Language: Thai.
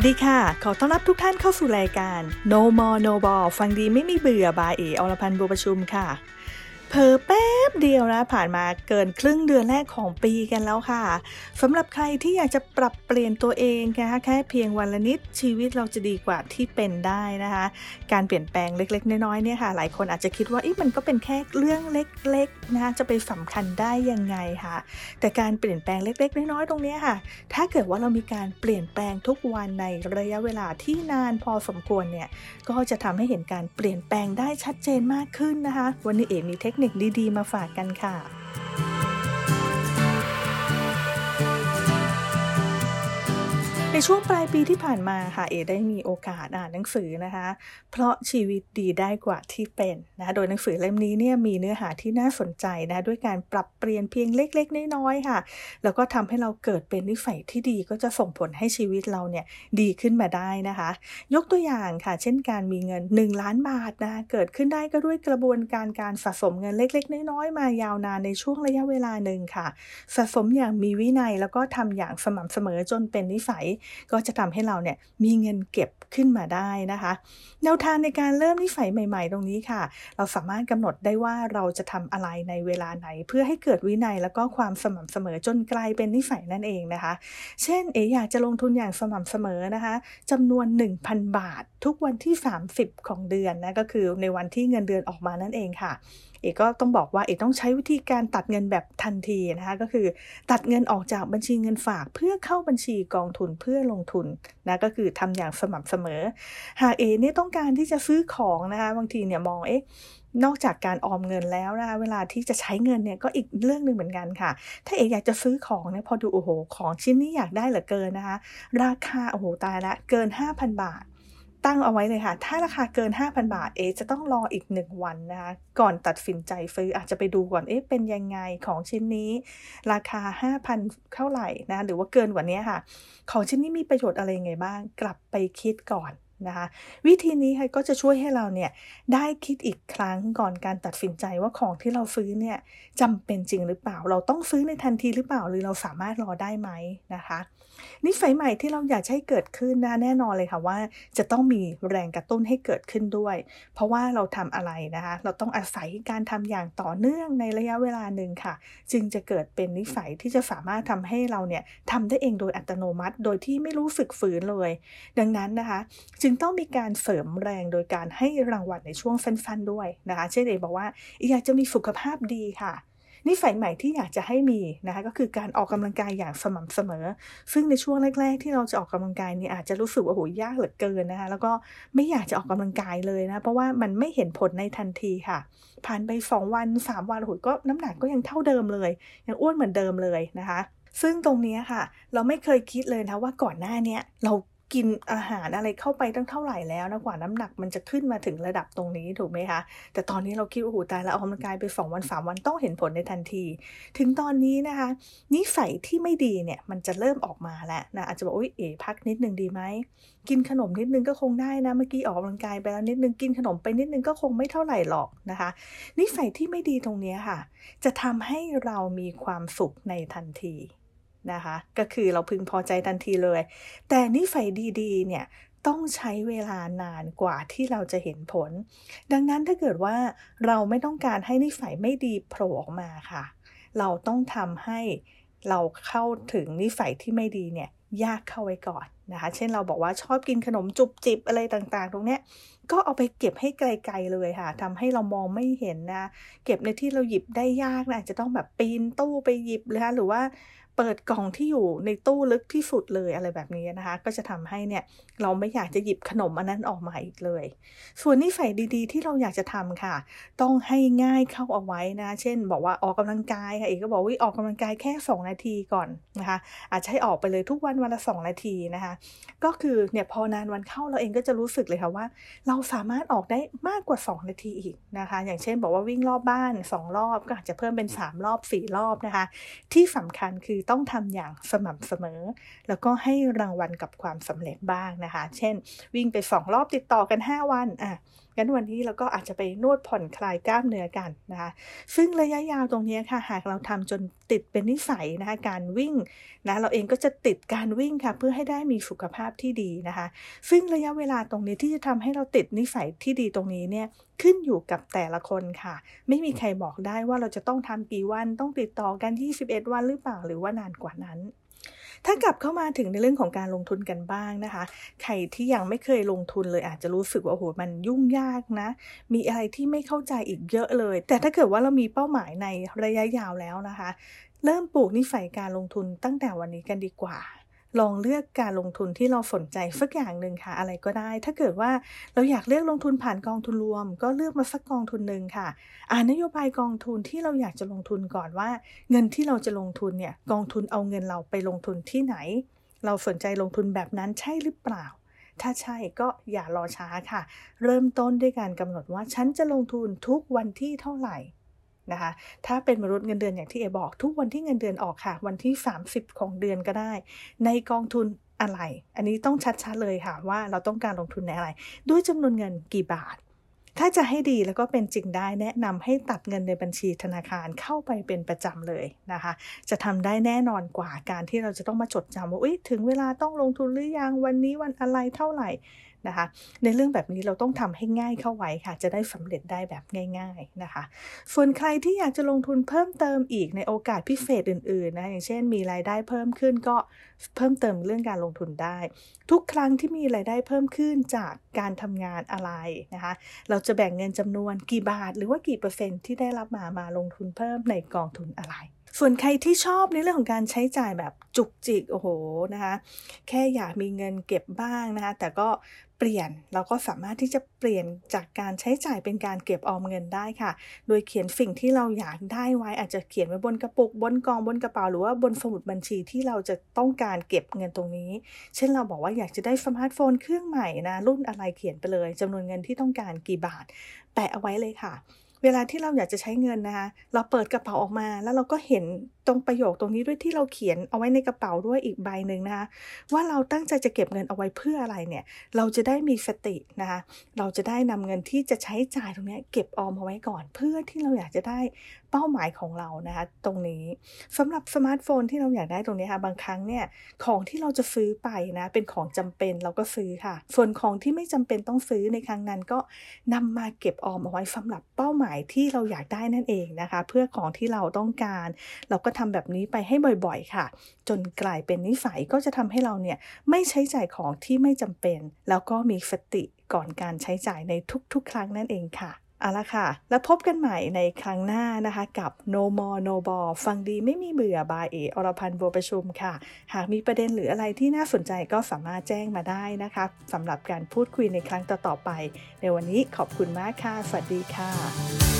วัสดีค่ะ ขอต้อนรับทุกท่านเข้าสู่รายการ No More No Ball ฟังดีไม่มีเบื่อบายเออรพันธ์บัวประชุมค่ะ เพอแป๊บเดียวนะผ่านมาเกินครึ่งเดือนแรกของปีกันแล้วค่ะสำหรับใครที่อยากจะปรับเปลี่ยนตัวเองนะคะแค่เพียงวันละนิดชีวิตเราจะดีกว่าที่เป็นได้นะคะ การเปลี่ยนแปลงเล็กๆ น้อยๆเนี่ยค่ะ หลายคนอาจจะคิดว่าอมันก็เป็นแค่เรื่องเล็กๆนะคะจะไปสำคัญได้ยังไงค่ะ แต่การเปลี่ยนแปลงเล็กๆ น้อยๆตรงนี้ค่ะ ถ้าเกิดว่าเรามีการเปลี่ยนแปลงทุกวันในระยะเวลาที่นานพอสมควรเนี่ยก็จะทำให้เห็นการเปลี่ยนแปลงได้ชัดเจนมากขึ้นนะคะ วันนี้เอ๋มีเทคคนิคดีๆ มาฝากกันค่ะ ในช่วงปลายปีที่ผ่านมาค่ะเอได้มีโอกาสอ่านหนังสือนะคะ เพราะชีวิตดีได้กว่าที่เป็นนะะโดยหนังสือเล่มนี้เนี่ยมีเนื้อหาที่น่าสนใจนะด้วยการปรับเปลี่ยนเพียงเล็ก ๆ น้อยๆค่ะ แล้วก็ทำให้เราเกิดเป็นนิสัยที่ดีก็จะส่งผลให้ชีวิตเราเนี่ยดีขึ้นมาได้นะคะ ยกตัวอย่างค่ะ เช่นการมีเงิน 1 ล้านบาทนะเกิดขึ้นได้ก็ด้วยกระบวนการการสะสมเงินเล็ก ๆ น้อยๆมายาวนานในช่วงระยะเวลาหนึ่งค่ะ สะสมอย่างมีวินัยแล้วก็ทำอย่างสม่ำเสมอจนเป็นนิสัยก็จะทำให้เราเนี่ยมีเงินเก็บขึ้นมาได้นะคะ แนวทางในการเริ่มนิสัยใหม่ ๆ ตรงนี้ค่ะ เราสามารถกำหนดได้ว่าเราจะทำอะไรในเวลาไหน เพื่อให้เกิดวินัยแล้วก็ความสม่ำเสมอจนกลายเป็นนิสัยนั่นเองนะคะ เช่นเออยากจะลงทุนอย่างสม่ำเสมอนะคะจำนวน 1,000 บาท ทุกวันที่ 30 ของเดือนนะก็คือในวันที่เงินเดือนออกมานั่นเองค่ะเอกก็ต้องบอกว่าเอกต้องใช้วิธีการตัดเงินแบบทันทีนะคะก็คือตัดเงินออกจากบัญชีเงินฝากเพื่อเข้าบัญชีกองทุนเพื่อลงทุนนะก็คือทำอย่างสม่ำเสมอ หากเอเนี่ยต้องการที่จะซื้อของนะคะบางทีเนี่ยมองเอ๊ะนอกจากการออมเงินแล้วนะคะเวลาที่จะใช้เงินเนี่ยก็อีกเรื่องหนึ่งเหมือนกันค่ะ ถ้าเอกอยากจะซื้อของเนี่ยพอดูโอ้โหของชิ้นนี้อยากได้เหลือเกินนะคะ ราคาโอ้โหตายละเกิน 5,000 บาท ตั้งเอาไว้เลยค่ะ ถ้าราคาเกิน 5,000 บาทเอจะต้องรออีก 1 วันนะคะ ก่อนตัดสินใจซื้ออาจจะไปดูก่อน เอ๊ะ เป็นยังไงของชิ้นนี้ ราคา 5,000 เท่าไหร่นะ หรือว่าเกินกว่านี้ค่ะ ของชิ้นนี้มีประโยชน์อะไรยังไงบ้าง กลับไปคิดก่อนนะคะ วิธีนี้ค่ะก็จะช่วยให้เราเนี่ยได้คิดอีกครั้งก่อนการตัดสินใจว่าของที่เราซื้อเนี่ยจำเป็นจริงหรือเปล่า เราต้องซื้อในทันทีหรือเปล่า หรือเราสามารถรอได้ไหมนะคะ นิสัยใหม่ที่เราอยากให้เกิดขึ้นนะแน่นอนเลยค่ะว่า จะต้องมีแรงกระตุ้นให้เกิดขึ้นด้วย เพราะว่าเราทำอะไรนะคะเราต้องอาศัยการทำอย่างต่อเนื่องในระยะเวลาหนึ่งค่ะ จึงจะเกิดเป็นนิสัยที่จะสามารถทำให้เราเนี่ยทำได้เองโดยอัตโนมัติ โดยที่ไม่รู้สึกฝืนเลย ดังนั้นนะคะ จึงต้องมีการเสริมแรงโดยการให้รางวัลในช่วงสั้นๆด้วยนะคะ เช่นเอบอกว่าอยากจะมีสุขภาพดีค่ะ นิสัยใหม่ที่อยากจะให้มีนะคะก็คือการออกกำลังกายอย่างสม่ำเสมอ ซึ่งในช่วงแรก ๆ ที่เราจะออกกำลังกายเนี่ยอาจจะรู้สึกว่าโหยากเหลือเกินนะคะแล้วก็ไม่อยากจะออกกำลังกายเลยนะเพราะว่ามันไม่เห็นผลในทันทีค่ะ ผ่านไป 2 วัน 3 วันโหยก็น้ำหนักก็ยังเท่าเดิมเลย ยังอ้วนเหมือนเดิมเลยนะคะ ซึ่งตรงนี้ค่ะ เราไม่เคยคิดเลยนะว่าก่อนหน้านี้เรา กินอาหารอะไรเข้าไปตั้งเท่าไหร่แล้วนะกว่าน้ำหนักมันจะขึ้นมาถึงระดับตรงนี้ถูกไหมคะ แต่ตอนนี้เราคิดว่าโอ้โหตายแล้วออกกำลังกายไปสองวันสามวันต้องเห็นผลในทันที ถึงตอนนี้นะคะ นิสัยที่ไม่ดีเนี่ยมันจะเริ่มออกมาแล้วนะอาจจะบอกอุ้ยเอ๋พักนิดนึงดีไหมกินขนมนิดนึงก็คงได้นะเมื่อกี้ออกกำลังกายไปแล้วนิดนึงกินขนมไปนิดนึงก็คงไม่เท่าไหร่หรอกนะคะ นิสัยที่ไม่ดีตรงนี้ค่ะ จะทำให้เรามีความสุขในทันที นะคะ ก็คือเราพึงพอใจทันทีเลย แต่นิสัยดีๆ เนี่ยต้องใช้เวลานานกว่าที่เราจะเห็นผล ดังนั้นถ้าเกิดว่าเราไม่ต้องการให้นิสัยไม่ดีโผล่ออกมาค่ะ เราต้องทำให้เราเข้าถึงนิสัยที่ไม่ดีเนี่ยยากเข้าไว้ก่อนนะคะ เช่นเราบอกว่าชอบกินขนมจุบจิบอะไรต่างๆ ตรงเนี้ย ก็เอาไปเก็บให้ไกลๆเลยค่ะทำให้เรามองไม่เห็นนะ เก็บในที่เราหยิบได้ยากนะจะต้องแบบปีนตู้ไปหยิบเลยค่ะ หรือว่า เปิดกล่องที่อยู่ในตู้ลึกที่สุดเลยอะไรแบบนี้นะคะ ก็จะทำให้เนี่ยเราไม่อยากจะหยิบขนมอันนั้นออกมาอีกเลย ส่วนนิสัยดีๆ ที่เราอยากจะทำค่ะ ต้องให้ง่ายเข้าเอาไว้นะ เช่น บอกว่าออกกำลังกายค่ะเอกก็บอกว่าออกกำลังกายแค่ 2 นาทีก่อนนะคะ อาจจะให้ออกไปเลยทุกวันวันละ 2 นาทีนะคะ ก็คือเนี่ยพอนานวันเข้าเราเองก็จะรู้สึกเลยค่ะว่า เราสามารถออกได้มากกว่า 2 นาทีอีกนะคะ อย่างเช่น บอกว่าวิ่งรอบบ้าน 2 รอบก็อาจจะเพิ่มเป็น 3 รอบ 4 รอบนะคะ ที่สำคัญคือต้องทำอย่างสม่ำเสมอ แล้วก็ให้รางวัลกับความสำเร็จบ้างนะคะ เช่น วิ่งไปสองรอบติดต่อกัน 5 วันอะ งั้นวันนี้เราก็อาจจะไปนวดผ่อนคลายกล้ามเนื้อกันนะคะซึ่งระยะยาวตรงนี้ค่ะหากเราทำจนติดเป็นนิสัยนะคะการวิ่งนะเราเองก็จะติดการวิ่งค่ะเพื่อให้ได้มีสุขภาพที่ดีนะคะ ซึ่งระยะเวลาตรงนี้ที่จะทำให้เราติดนิสัยที่ดีตรงนี้เนี่ยขึ้นอยู่กับแต่ละคนค่ะ ไม่มีใครบอกได้ว่าเราจะต้องทำกี่วันต้องติดต่อกัน 21 วันหรือเปล่าหรือว่านานกว่านั้น ถ้ากลับเข้ามาถึงในเรื่องของการลงทุนกันบ้างนะคะ ใครที่ยังไม่เคยลงทุนเลยอาจจะรู้สึกว่าโอ้โหมันยุ่งยากนะ มีอะไรที่ไม่เข้าใจอีกเยอะเลย แต่ถ้าเกิดว่าเรามีเป้าหมายในระยะยาวแล้วนะคะ เริ่มปลูกนิสัยการลงทุนตั้งแต่วันนี้กันดีกว่า ลองเลือกการลงทุนที่เราสนใจสักอย่างหนึ่งค่ะ อะไรก็ได้ ถ้าเกิดว่าเราอยากเลือกลงทุนผ่านกองทุนรวม ก็เลือกมาสักกองทุนหนึ่งค่ะ อ่านนโยบายกองทุนที่เราอยากจะลงทุนก่อนว่า เงินที่เราจะลงทุนเนี่ยกองทุนเอาเงินเราไปลงทุนที่ไหน เราสนใจลงทุนแบบนั้นใช่หรือเปล่าถ้าใช่ก็อย่ารอช้าค่ะ เริ่มต้นด้วยการกำหนดว่าฉันจะลงทุนทุกวันที่เท่าไหร่ นะคะ ถ้าเป็นมนุษย์เงินเดือนอย่างที่เอบอก ทุกวันที่เงินเดือนออกค่ะ วันที่ 30 ของเดือนก็ได้ ในกองทุนอะไร อันนี้ต้องชัดๆเลยค่ะว่าเราต้องการลงทุนในอะไร ด้วยจำนวนเงินกี่บาท ถ้าจะให้ดีแล้วก็เป็นจริงได้แนะนำให้ตัดเงินในบัญชีธนาคารเข้าไปเป็นประจำเลยนะคะ จะทำได้แน่นอนกว่าการที่เราจะต้องมาจดจำว่าถึงเวลาต้องลงทุนหรือยังวันนี้วันอะไรเท่าไหร่ นะคะ ในเรื่องแบบนี้เราต้องทำให้ง่ายเข้าไว้ค่ะ จะได้สำเร็จได้แบบง่ายๆนะคะ ส่วนใครที่อยากจะลงทุนเพิ่มเติมอีกในโอกาสพิเศษอื่นๆนะอย่างเช่น มีรายได้เพิ่มขึ้นก็เพิ่มเติมเรื่องการลงทุนได้ ทุกครั้งที่มีรายได้เพิ่มขึ้นจากการทำงานอะไรนะคะ เราจะแบ่งเงินจำนวนกี่บาท หรือว่ากี่เปอร์เซ็นต์ที่ได้รับมามาลงทุนเพิ่มในกองทุนอะไร ส่วนใครที่ชอบในเรื่องของการใช้จ่ายแบบจุกจิกโอ้โหนะคะแค่อยากมีเงินเก็บบ้างนะคะแต่ก็เปลี่ยนเราก็สามารถที่จะเปลี่ยนจากการใช้จ่ายเป็นการเก็บออมเงินได้ค่ะ โดยเขียนสิ่งที่เราอยากได้ไว้อาจจะเขียนไว้บนกระปุกบนกองบนกระเป๋าหรือว่าบนสมุดบัญชีที่เราจะต้องการเก็บเงินตรงนี้ เช่นเราบอกว่าอยากจะได้สมาร์ทโฟนเครื่องใหม่นะรุ่นอะไรเขียนไปเลยจำนวนเงินที่ต้องการกี่บาทแปะเอาไว้เลยค่ะ เวลาที่เราอยากจะใช้เงินนะคะ เราเปิดกระเป๋าออกมาแล้วเราก็เห็น ตรงประโยคตรงนี้ด้วยที่เราเขียนเอาไว้ในกระเป๋าด้วยอีกใบหนึ่งนะคะว่าเราตั้งใจจะเก็บเงินเอาไว้เพื่ออะไรเนี่ย เราจะได้มีสตินะคะเราจะได้นำเงินที่จะใช้จ่ายตรงนี้เก็บออมเอาไว้ก่อน เพื่อที่เราอยากจะได้เป้าหมายของเรานะคะตรงนี้สำหรับสมาร์ทโฟนที่เราอยากได้ตรงนี้ค่ะบางครั้งเนี่ยของที่เราจะซื้อไปนะเป็นของจำเป็นเราก็ซื้อค่ะ ส่วนของที่ไม่จำเป็นต้องซื้อในครั้งนั้นก็นำมาเก็บออมเอาไว้สำหรับเป้าหมายที่เราอยากได้นั่นเองนะคะ เพื่อของที่เราต้องการ เราก็ทำแบบนี้ไปให้บ่อยๆ ค่ะ จนกลายเป็นนิสัยก็จะทำให้เราเนี่ยไม่ใช้จ่ายของที่ไม่จำเป็น แล้วก็มีสติก่อนการใช้จ่ายในทุกๆ ครั้งนั่นเองค่ะเอาละค่ะ แล้วพบกันใหม่ในครั้งหน้านะคะ กับ No More No b a l l ฟังดีไม่มีเบื่อบายเออรพันธ์บัวประชุมค่ะ หากมีประเด็นหรืออะไรที่น่าสนใจก็สามารถแจ้งมาได้นะคะสำหรับการพูดคุยในครั้งต่อๆไป ในวันนี้ขอบคุณมากค่ะ สวัสดีค่ะ